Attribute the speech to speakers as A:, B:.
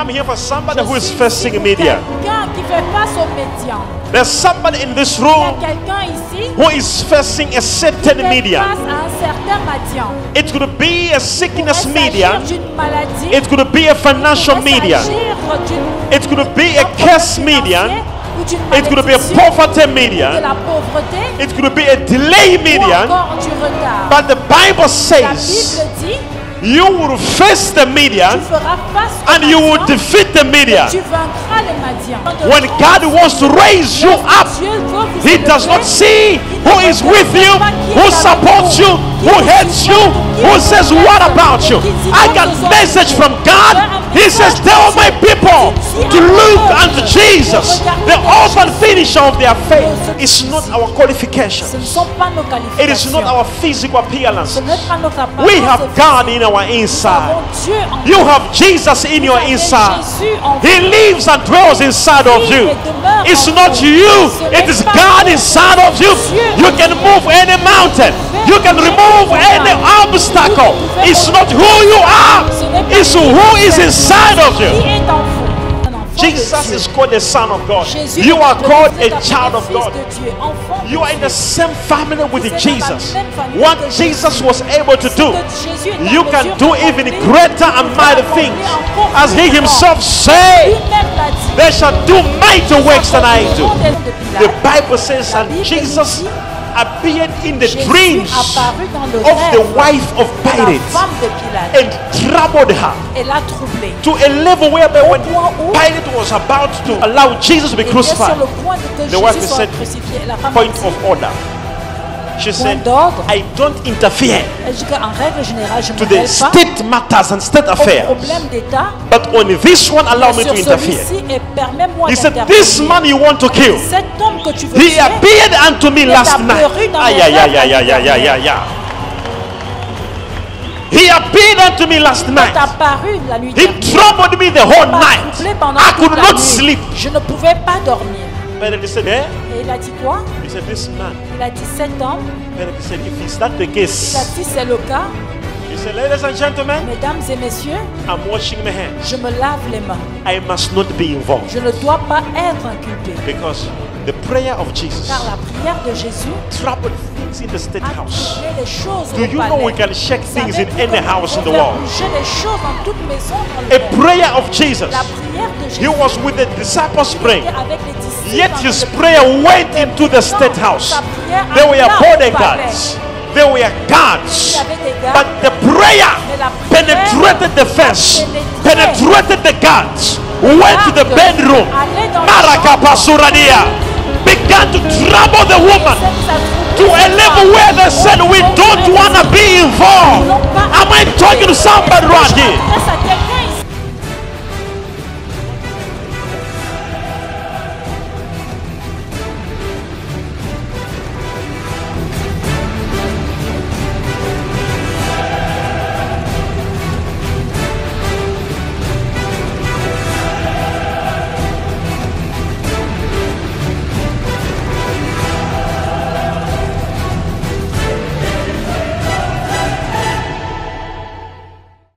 A: I'm here for somebody who is facing Midian.
B: Quelqu'un qui fait face aux médias.
A: There's somebody in this
B: Il y a
A: room who is facing a certain Midian.
B: face à un.
A: It could be a sickness Midian.
B: s'agir d'une maladie.
A: It could be a financial
B: Midian.
A: It could be a curse
B: Midian.
A: It could be a poverty
B: Midian.
A: It could be a delay Midian.
B: encore du retard.
A: But the Bible says you will face the Midian
B: feras face aux
A: and you will defeat the Midian.
B: tu vaincras les médians.
A: When God wants to raise you up,
B: Dieu veut vous
A: He does not see who is with you, who supports you, who hates you, who says, What about you? I got a message from God. He says, Tell my people to look unto Jesus, the author and finisher of their faith. is not our qualifications,
B: ne sont pas nos
A: it is not our physical appearance.
B: Ce n'est pas notre apparence.
A: We have God in our inside.
B: avons Dieu en
A: You have Jesus in your inside.
B: Jésus en vous.
A: He lives and dwells inside of you. It's not you, it is God inside of you. You can move any mountain, you can remove any obstacle. It's not who you are, it's who is inside of you. Jesus is called the Son of God.
B: Jésus
A: You are called a child of God.
B: de Dieu, enfant de
A: You are in the same family with
B: Vous êtes dans la
A: Jesus. What Jesus was able to do,
B: Que Jésus est en
A: you can do even greater and mighty things. As He Himself said,
B: Lui-même l'a dit.
A: they shall do mighty works than I do.
B: The
A: The Bible says, and Jesus appeared in the
B: Jésus
A: dreams of the wife of Pilate and troubled her to a level whereby when Pilate was about to allow Jesus to be
B: Elle était sur
A: crucified,
B: le point de que
A: The wife said,
B: crucifié. La femme
A: point of order. She said,
B: d'ordre.
A: I don't interfere
B: elle règle générale, je
A: to the state matters and state affairs, but on this one, allow me to interfere.
B: celui-ci, et permets-moi
A: He said. This man you want to kill,
B: Cet homme que tu veux
A: he appeared unto me last night.
B: dans
A: Ay,
B: mes
A: ay,
B: rêves
A: ay, ay,
B: la
A: ay, ay, ay, ay, He appeared unto me last night.
B: apparu la nuit
A: He troubled me the whole night. I could not sleep.
B: Je ne pouvais pas dormir.
A: But he said?
B: Et il a dit quoi? Il a dit cet homme.
A: But he said, if is that the
B: Il a dit c'est le cas.
A: ladies and gentlemen,
B: Mesdames et messieurs,
A: I'm washing my hands.
B: je me lave les mains.
A: I must not be involved
B: Je ne dois pas être inculpé.
A: because the prayer of Jesus
B: Car la prière de Jésus
A: troubled things in the state house.
B: les choses
A: Do you
B: palais.
A: know we can shake things in any house in the world?
B: bouger les choses dans toute maison dans le
A: A prayer of Jesus.
B: La prière de Jésus
A: He was with the disciples praying.
B: avec les disciples.
A: Yet his prayer went into the state house. There were bodyguards. There were guards. But the prayer penetrated the fence, penetrated the guards, went to the bedroom. Marakapasuradia began to trouble the woman to a level where they said, We don't want to be involved. Am I talking to somebody right here?